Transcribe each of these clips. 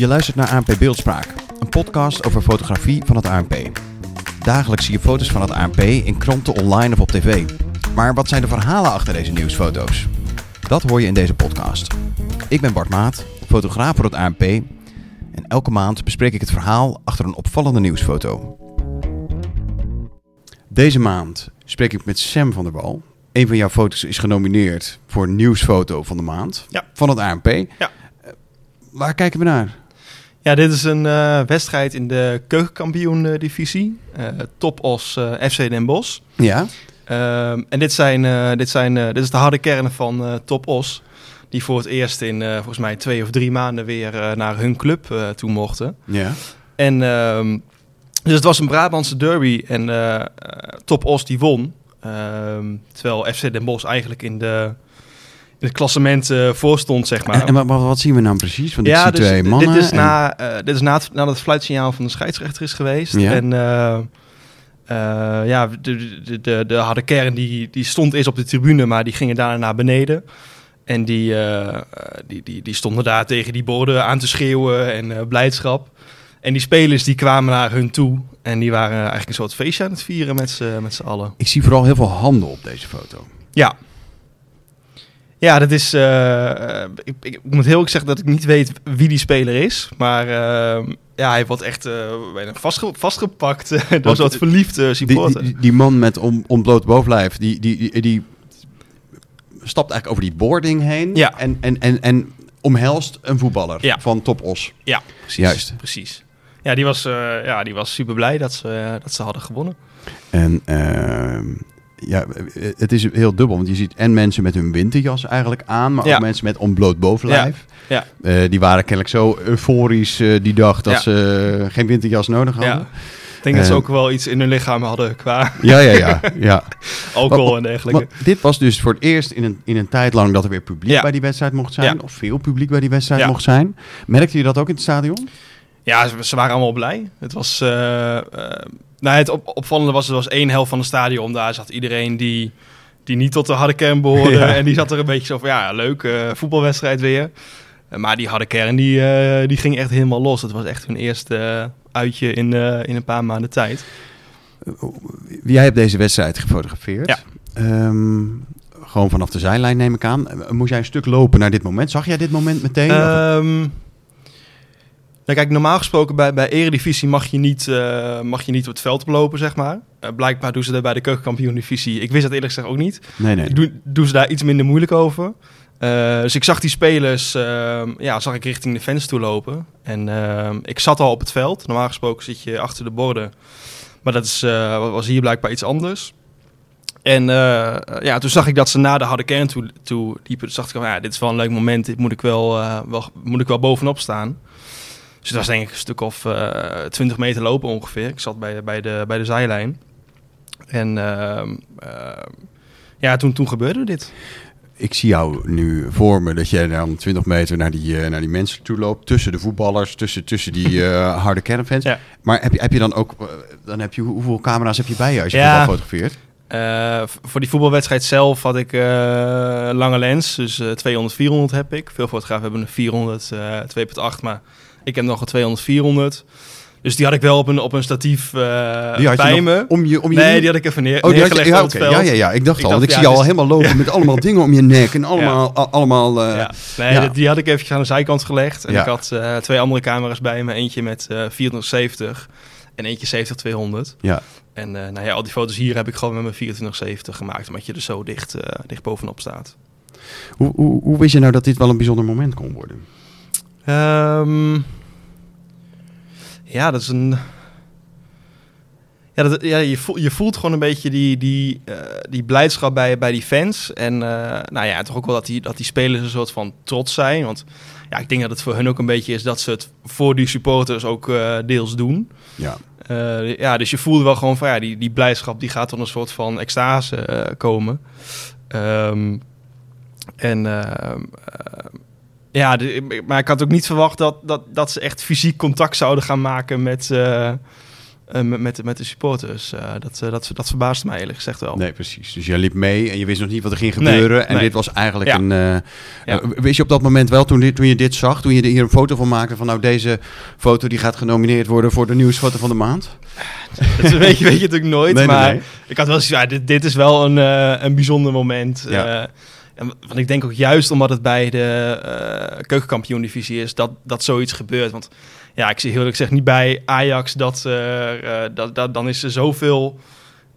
Je luistert naar ANP Beeldspraak, een podcast over fotografie van het ANP. Dagelijks zie je foto's van het ANP in kranten, online of op tv. Maar wat zijn de verhalen achter deze nieuwsfoto's? Dat hoor je in deze podcast. Ik ben Bart Maat, fotograaf voor het ANP. En elke maand bespreek ik het verhaal achter een opvallende nieuwsfoto. Deze maand spreek ik met Sam van der Wal. Een van jouw foto's is genomineerd voor nieuwsfoto van de maand Ja. van het ANP. Ja. Waar kijken we naar? Ja, dit is een eh, wedstrijd in de keukenkampioen-divisie. eh Topos eh, FC Den Bosch. Ja, Ehm, en dit, zijn, dit, zijn, dit is de harde kern van eh Topos. Die voor het eerst in volgens mij twee of drie maanden weer naar hun club toe mochten. ja. En ehm, dus het was een Brabantse derby en eh, Topos die won. Ehm, terwijl FC Den Bosch eigenlijk in, de, het klassement eh voor stond, zeg maar. En, en wat, zien we nou precies? Want ik ja, zie dus twee mannen. dit is, en- na, eh, dit is na het, nadat het fluitsignaal van de scheidsrechter is geweest. Ja. En eh, ja, de, de, de, de harde kern die, die stond eerst op de tribune, maar die gingen daarna naar beneden. En die, die, die, die stonden daar tegen die borden aan te schreeuwen en blijdschap. En die spelers die kwamen naar hun toe en die waren eigenlijk een soort feestje aan het vieren met z'n allen. Ik zie vooral heel veel handen op deze foto. Ja. Ja, dat is. eh, eh, ik, ik, moet heel erg zeggen dat ik niet weet wie die speler is. Maar eh, ja, hij wordt echt bijna vastge- vastgepakt door Want, zo'n verliefde Die, supporter. die, die man met om, ontbloot bovenlijf, die, die, die, die stapt eigenlijk over die boarding heen Ja. en, en, en, en omhelst een voetballer Ja. van Top Os. ja, precies. Juist. Precies. Ja, die was, ja, die was super blij dat ze, dat ze hadden gewonnen. En ehm, ja, het is heel dubbel, want je ziet en mensen met hun winterjas eigenlijk aan, maar Ja. ook mensen met ontbloot bovenlijf. Ja. Eh, die waren kennelijk zo euforisch eh, die dag dat Ja. ze geen winterjas nodig hadden. Ja. Ik denk dat ze Eh, ook wel iets in hun lichaam hadden qua Ja, ja, ja. ja. alcohol Wat- en dergelijke. Dit was dus voor het eerst in een, in een tijd lang dat er weer publiek bij die wedstrijd mocht zijn. Of veel publiek bij die wedstrijd mocht zijn. Merkte je dat ook in het stadion? Ja, ze, ze waren allemaal blij. Het was. eh, eh, nou, het op, opvallende was, er was één helft van het stadion. Daar zat iedereen die, die niet tot de harde kern behoorde. Ja. En die zat er een beetje zo van, ja, leuk, eh, voetbalwedstrijd weer. Maar die harde kern, die, die ging echt helemaal los. Het was echt hun eerste uitje in, in een paar maanden tijd. Jij hebt deze wedstrijd gefotografeerd. Ja. Ehm, gewoon vanaf de zijlijn neem ik aan. Moest jij een stuk lopen naar dit moment? Zag jij dit moment meteen? Ehm, nou kijk, normaal gesproken bij, bij Eredivisie mag je, niet, eh, mag je niet op het veld lopen, zeg maar. Eh, blijkbaar doen ze dat bij de keukenkampioen-divisie. Ik wist dat eerlijk gezegd ook niet. nee, nee. Doen, doen ze daar iets minder moeilijk over. Eh, dus ik zag die spelers, ehm, ja, zag ik richting de fans toe lopen. En ehm, ik zat al op het veld. Normaal gesproken zit je achter de borden. Maar dat is, was hier blijkbaar iets anders. En ja, toen zag ik dat ze naar de harde kern toe, toe liepen. Toen dacht ik, van, ja, dit is wel een leuk moment. Dit moet ik wel, eh, wel, moet ik wel bovenop staan. Dus het was denk ik een stuk of eh 20 meter lopen ongeveer. Ik zat bij, bij, de, bij de zijlijn. En ehm, ehm, ja, toen, toen gebeurde dit. Ik zie jou nu voor me dat jij dan 20 meter naar die, eh, naar die mensen toe loopt. Tussen de voetballers, tussen, tussen die eh, harde kernfans. Ja. Maar heb je, heb je dan ook... eh, dan heb je, hoe- hoeveel camera's heb je bij je als je Ja. voetbal fotografeert? Eh, voor die voetbalwedstrijd zelf had ik eh, lange lens, dus eh 200, 400 heb ik. Veel fotografen hebben een 400, eh 2.8, maar ik heb nog een 200, 400. Dus die had ik wel op een, op een statief Die had je bij me. Om je, om je nee, die had ik even neer, Oh, die had je, neergelegd ja, veld. ja, ja, ja, ik dacht Ik al, dacht, ik ja, zie jou al dus- helemaal lopen met allemaal dingen om je nek en allemaal, allemaal eh, Ja. Nee, die had ik eventjes aan de zijkant gelegd. En ik had eh, twee andere camera's bij me. Eentje met eh 470 en eentje 70-200. Ja. En nou ja, al die foto's hier heb ik gewoon met mijn 2470 gemaakt. Omdat je er zo dicht, dicht bovenop staat. Hoe, hoe, hoe wist je nou dat dit wel een bijzonder moment kon worden? Ehm, ja, dat is een. Ja, dat, ja je, voelt, je voelt gewoon een beetje die, die, eh, die blijdschap bij, bij die fans. En eh, nou ja, toch ook wel dat die, dat die spelers een soort van trots zijn. Want ja, ik denk dat het voor hun ook een beetje is dat ze het voor die supporters ook eh, deels doen. Ja. Ja, dus je voelde wel gewoon van ja, die, die blijdschap die gaat tot een soort van extase komen. Ehm, en ehm, eh, ja, de- maar ik had ook niet verwacht dat, dat, dat ze echt fysiek contact zouden gaan maken met, eh, eh, met, met, de supporters. Eh, dat, dat, dat verbaasde mij eerlijk gezegd wel. Nee, precies. Dus jij liep mee en je wist nog niet wat er ging Nee, gebeuren. en nee. dit was eigenlijk Ja. een... Ja. wist je op dat moment wel, toen, dit, toen je dit zag, toen je er hier een foto van maakte... van nou, deze foto die gaat genomineerd worden voor de nieuwsfoto van de maand? Dat weet je, weet je natuurlijk nooit. Nee, maar ik had wel zoiets ja, dit, dit is wel een, een bijzonder moment. Ja. En want ik denk ook juist omdat het bij de eh keukenkampioen-divisie is, dat, dat zoiets gebeurt. Want ja, ik zie heel eerlijk gezegd niet bij Ajax dat, eh, eh, dat, dat dan is er zoveel...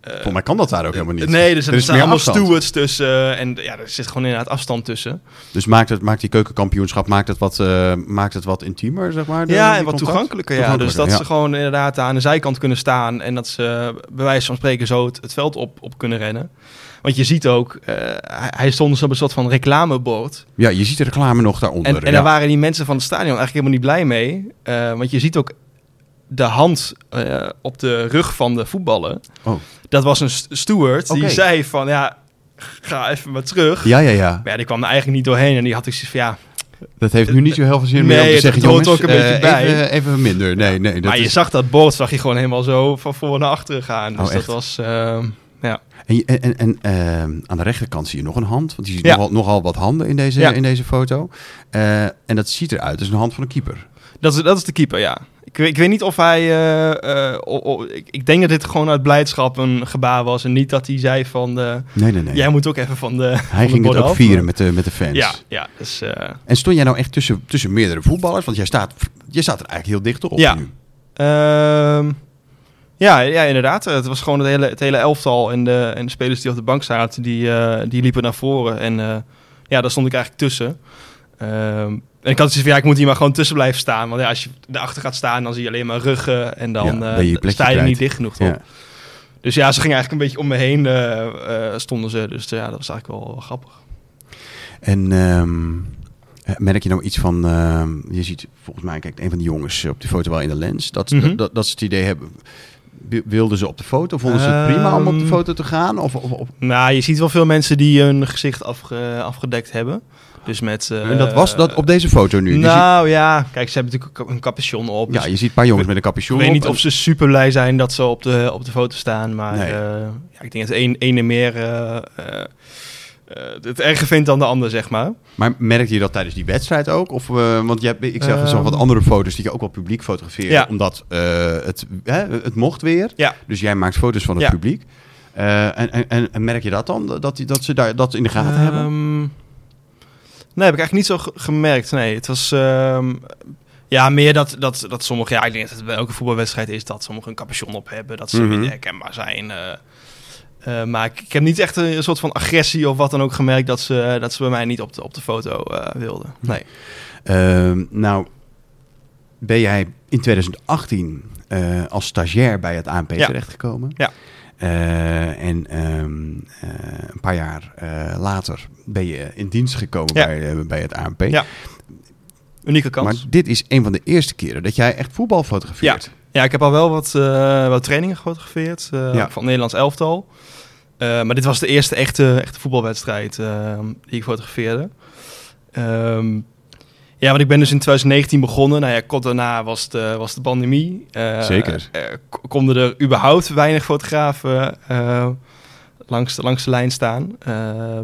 eh, Volgens mij kan dat daar ook helemaal niet. Nee, dus er, Er staan meer allemaal stewards tussen. En ja, er zit gewoon inderdaad afstand tussen. Dus maakt, het, maakt die keukenkampioenschap maakt het wat, maakt het wat intiemer, zeg maar? de- ja, en wat toegankelijker. Ja. Dus dat ze gewoon inderdaad aan de zijkant kunnen staan. En dat ze bij wijze van spreken zo het, het veld op, op kunnen rennen. Want je ziet ook, eh, hij, stond dus op een soort van reclamebord. Ja, je ziet de reclame nog daaronder. En, en ja. daar waren die mensen van het stadion eigenlijk helemaal niet blij mee. Eh, want je ziet ook de hand eh, op de rug van de voetballer. Oh. Dat was een st- steward die zei van, ja, ga even maar terug. Ja, ja, ja. Maar ja, die kwam er eigenlijk niet doorheen. En die had ik zoiets van, ja, Dat heeft nu niet zo heel veel zin Nee, meer om te zeggen, hoort jongens, ook een beetje bij. Even, even minder. Nee, nee. Dat maar je zag dat bord, zag je gewoon helemaal zo van voor naar achteren gaan. Dus Oh, dat echt? was, ehm, ja. En, en, en, ehm, aan de rechterkant zie je nog een hand. Want je ziet Ja. nogal, nogal wat handen in deze, Ja. in deze foto. Eh, en dat ziet eruit als een hand van een keeper. Dat is, dat is de keeper, ja. Ik, weet- ik weet niet of hij... eh, eh, o- o- ik, ik denk dat dit gewoon uit blijdschap een gebaar was. En niet dat hij zei van... Nee, nee, nee. Jij moet ook even van de Hij van de ging het ook vieren met de, met de fans. Ja, ja. Dus, En stond jij nou echt tussen, tussen meerdere voetballers? Want jij staat, je staat er eigenlijk heel dicht op Ja. nu. Ja, ja, inderdaad. Het was gewoon het hele, het hele elftal. En de, en de spelers die op de bank zaten, die, eh, die liepen naar voren. En eh, ja, daar stond ik eigenlijk tussen. Ehm, en ik had zoiets van, ja, ik moet hier maar gewoon tussen blijven staan. Want ja, als je erachter gaat staan, dan zie je alleen maar ruggen. En dan Ja, eh, je sta je er niet dicht genoeg op. Ja. Dus ja, ze gingen eigenlijk een beetje om me heen stonden ze. Dus ja, dat was eigenlijk wel, wel grappig. En ehm, eh, merk je nou iets van... ehm, je ziet volgens mij, kijk, een van die jongens op die foto wel in de lens. Dat, Mhm. dat, dat ze het idee hebben... wi- Wilden ze op de foto? Vonden ze het prima om op de Ehm, foto te gaan? Of, of, of- Nou, je ziet wel veel mensen die hun gezicht afge- afgedekt hebben. Dus met... eh, en dat was dat op deze foto nu. Je Nou ja, kijk, ze hebben natuurlijk een capuchon op. ja, dus je ziet een paar jongens met een ik capuchon weet op niet en- of ze super blij zijn dat ze op de, op de foto staan. Maar Nee. eh, ja, ik denk dat een, ene meer eh, eh, eh, het erger vindt dan de ander, zeg maar. Maar merkte je dat tijdens die wedstrijd ook? Of, eh, want je hebt, ik zag zo Ehm. wat andere foto's die je ook wel publiek fotografeerde. Ja. Omdat eh, het, hè, het mocht weer. Ja. Dus jij maakt foto's van het Ja. publiek. Eh, en, en, en, merk je dat dan? Dat, die, dat ze daar, dat in de gaten hebben? Ehm, Nee, heb ik eigenlijk niet zo ge- gemerkt. Nee, het was... ehm, ja, meer dat, dat, dat sommige... Ja, ik denk dat het bij elke voetbalwedstrijd is dat sommigen een capuchon op hebben. Dat ze Mhm. minder herkenbaar zijn. eh. Eh, maar ik, ik heb niet echt een, soort van agressie of wat dan ook gemerkt... dat ze, dat ze bij mij niet op de, op de foto eh, wilden. Nee. Ehm, nou, ben jij in 2018 eh, als stagiair bij het ANP Ja. terechtgekomen? Ja. Eh, en ehm, eh, een paar jaar eh, later ben je in dienst gekomen Ja. bij, eh, bij het ANP. Ja. Unieke kans. Maar dit is een van de eerste keren dat jij echt voetbal fotografeert. Ja, ik heb al wel wat, eh, wat trainingen gefotografeerd eh, Ja. van het Nederlands elftal. Eh, maar dit was de eerste echte, echte voetbalwedstrijd eh, die ik fotografeerde. Ehm, ja, want ik ben dus in 2019 begonnen. Nou ja, kort daarna was de, was de pandemie. Zeker. k- konden er überhaupt weinig fotografen langs, de, langs de lijn staan.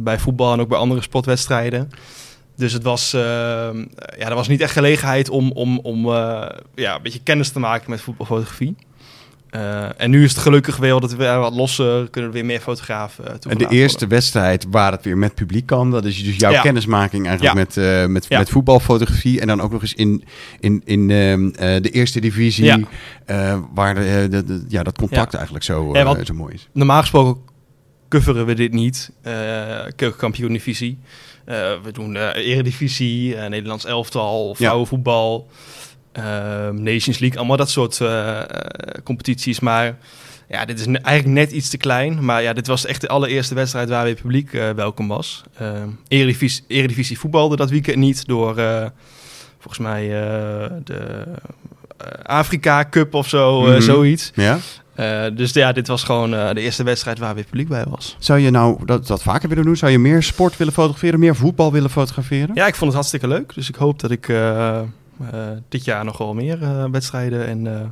bij voetbal en ook bij andere sportwedstrijden. Dus het was, eh, ja, er was niet echt gelegenheid om, om, om eh, ja, een beetje kennis te maken met voetbalfotografie. Eh, en nu is het gelukkig wel dat we weer wat losser kunnen, er weer meer fotografen uh, En de eerste wedstrijd waar het weer met publiek kan, dat is dus jouw Ja. kennismaking eigenlijk Ja. met, met, Ja. met voetbalfotografie. En dan ook nog eens in, in, in ehm, eh, de eerste divisie, waar de, de, de- ja, dat contact eigenlijk zo, zo mooi is. Normaal gesproken coveren we dit niet, keukenkampioen divisie. Eh, we doen eh eredivisie, eh, Nederlands elftal, vrouwenvoetbal, eh, Nations League, allemaal dat soort competities. Maar ja, dit is eigenlijk net iets te klein. Maar ja, dit was echt de allereerste wedstrijd waar weer publiek welkom was. Eh eredivisie, eredivisie voetbalde dat weekend niet door, volgens mij, de Afrika Cup of zo, eh, Mhm. zoiets. Ja? Eh, dus ja, dit was gewoon eh, de eerste wedstrijd waar weer publiek bij was. Zou je nou dat, dat vaker willen doen? Zou je meer sport willen fotograferen, meer voetbal willen fotograferen? Ja, ik vond het hartstikke leuk. Dus ik hoop dat ik eh, eh, dit jaar nog wel meer eh, wedstrijden en eh, Nou,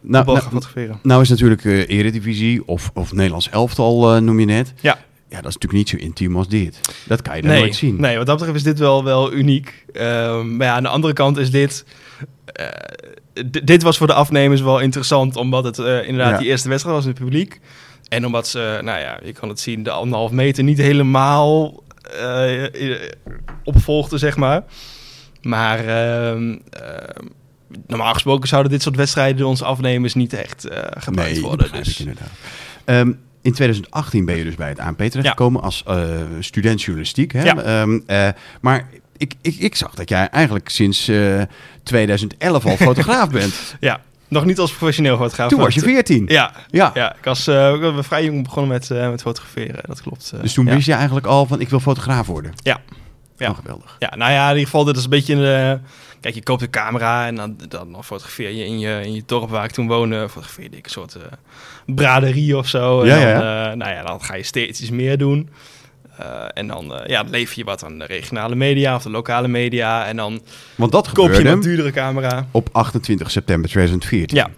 voetbal nou, gaan fotograferen. nou is natuurlijk eh, Eredivisie of, of Nederlands elftal eh, noem je net. Ja. Ja, dat is natuurlijk niet zo intiem als dit. Dat kan je dan Nee, nooit zien. nee, wat dat betreft is dit wel, wel uniek. Ehm, maar ja, aan de andere kant is dit... eh, dit was voor de afnemers wel interessant, omdat het eh, inderdaad Ja. die eerste wedstrijd was in het publiek. En omdat ze, nou ja, je kan het zien, de anderhalf meter niet helemaal eh, eh, opvolgde, zeg maar. Maar ehm, normaal gesproken zouden dit soort wedstrijden door onze afnemers niet echt eh gebruikt Nee, worden. Dus, inderdaad. Ehm, in 2018 ben je dus bij het ANP terechtgekomen als eh, student journalistiek. Hè? Ja. Ehm, eh, maar ik, ik, ik zag dat jij eigenlijk sinds eh, 2011 al fotograaf bent. ja, nog niet als professioneel fotograaf. Toen was je maar- 14. Ja, Ja. Ja, ik was ik ben vrij jong begonnen met, eh, met fotograferen. Dat klopt. Dus toen ja. wist je eigenlijk al van ik wil fotograaf worden. Ja. Ja. Oh, geweldig. Ja, nou ja, in ieder geval, dit is een beetje een... kijk, je koopt een camera en dan, dan fotografeer je in, je in je dorp waar ik toen woonde... fotografeerde ik een soort braderie of zo. En Ja, dan, ja. nou ja, dan ga je steeds iets meer doen. Eh, en dan ja, dan lever je wat aan de regionale media of de lokale media. En dan Want dat koop je een duurdere camera. op 28 september 2014. Ja.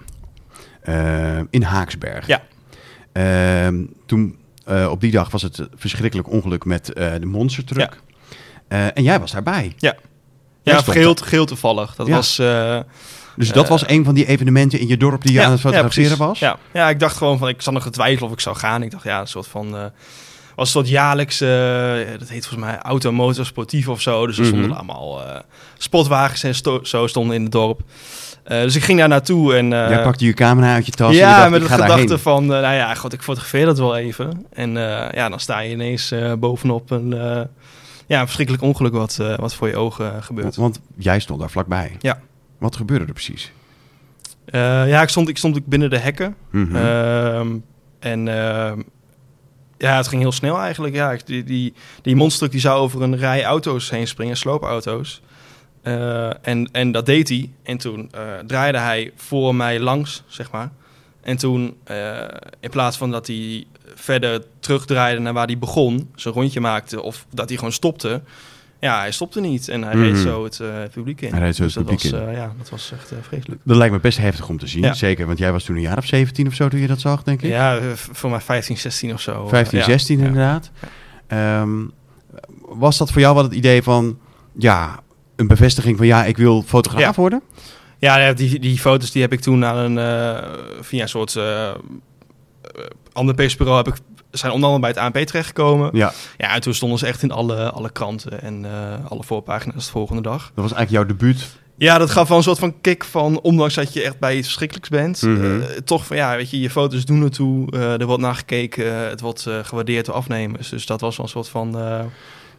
Eh, in Haaksberg. Ja. Ehm, toen, eh, op die dag was het verschrikkelijk ongeluk met eh, de monstertruck. Eh, en jij was daarbij. Ja, stond geel, geel toevallig. Dat Ja. was... eh, Dus dat Eh, was een van die evenementen in je dorp die je aan het fotograferen was? Ja. ja, ik dacht gewoon van, ik zat nog te twijfelen of ik zou gaan. Ik dacht, ja, een soort van, eh, was een soort jaarlijks, eh, dat heet volgens mij Auto Motor Sportief of zo. Dus er Mhm. stonden allemaal eh, spotwagens en sto- zo stonden in het dorp. Eh, dus ik ging daar naartoe en... eh, Jij pakte je camera uit je tas ja, dacht, met de gedachte van, nou ja, god, ik fotografeer dat wel even. En ja, dan sta je ineens bovenop een, ja, een verschrikkelijk ongeluk wat, wat voor je ogen gebeurt. Want jij stond daar vlakbij. Ja. Wat gebeurde er precies? Ja, ik stond, ik stond binnen de hekken. Mhm. Ehm, en ehm, ja, het ging heel snel eigenlijk. Ja, die, die, die monster die zou over een rij auto's heen springen, sloopauto's. Eh, en, en dat deed hij. En toen eh, draaide hij voor mij langs, zeg maar. En toen, eh, in plaats van dat hij verder terugdraaide naar waar hij begon, zijn rondje maakte, of dat hij gewoon stopte. Ja, hij stopte niet en hij reed Mhm. zo het eh, publiek in. Hij reed zo Dus het dat publiek was, in. eh, ja, dat was echt eh, vreselijk. Dat lijkt me best heftig om te zien. Ja. Zeker, want jij was toen een jaar of 17 of zo toen je dat zag, denk ik. Ja, voor mij 15, 16 of zo. 15, Ja. 16 Ja. inderdaad. Ehm, was dat voor jou wel het idee van, ja, een bevestiging van ja, ik wil fotograaf worden? Ja, die, die foto's die heb ik toen aan een, via een soort ander persbureau heb ik, zijn onder andere bij het ANP terechtgekomen. Ja, Ja, en toen stonden ze echt in alle, alle kranten en eh, alle voorpagina's de volgende dag. dat was eigenlijk jouw debuut. Ja, dat gaf wel een soort van kick van, ondanks dat je echt bij iets verschrikkelijks bent, Mhm. eh, toch van, ja, weet je, je foto's doen ertoe, eh, er wordt naar gekeken, het wordt gewaardeerd door afnemers. Dus dat was wel een soort van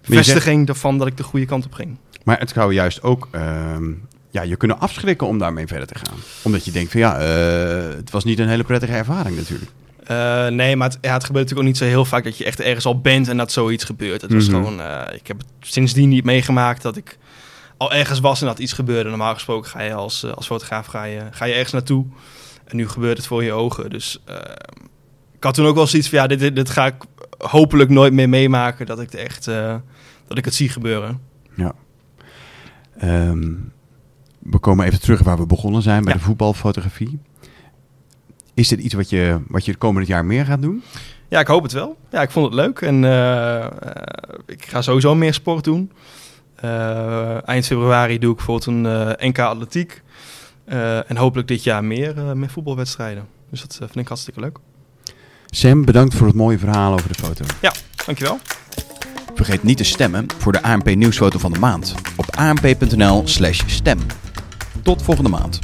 bevestiging ervan dat ik de goede kant op ging. Maar het zou juist ook ehm, ja, je kunnen afschrikken om daarmee verder te gaan. Omdat je denkt van ja, het was niet een hele prettige ervaring natuurlijk. Eh, nee, maar het, ja, het gebeurt natuurlijk ook niet zo heel vaak dat je echt ergens al bent en dat zoiets gebeurt. Het was Mhm. gewoon, eh, ik heb het sindsdien niet meegemaakt dat ik al ergens was en dat iets gebeurde. Normaal gesproken ga je als, eh, als fotograaf ga je, ga je ergens naartoe en nu gebeurt het voor je ogen. Dus ik had toen ook wel zoiets van, ja, dit, dit, dit ga ik hopelijk nooit meer meemaken dat ik het echt, dat ik het zie gebeuren. Ehm, we komen even terug waar we begonnen zijn bij Ja. de voetbalfotografie. Is dit iets wat je, wat je het komende jaar meer gaat doen? Ja, ik hoop het wel. Ja, ik vond het leuk en eh, eh, ik ga sowieso meer sport doen. Eh, eind februari doe ik bijvoorbeeld een NK atletiek. Eh, en hopelijk dit jaar meer, eh, meer voetbalwedstrijden. Dus dat vind ik hartstikke leuk. Sam, bedankt voor het mooie verhaal over de foto. Dankjewel. Vergeet niet te stemmen voor de ANP nieuwsfoto van de maand op anp.nl slash stem. Tot volgende maand.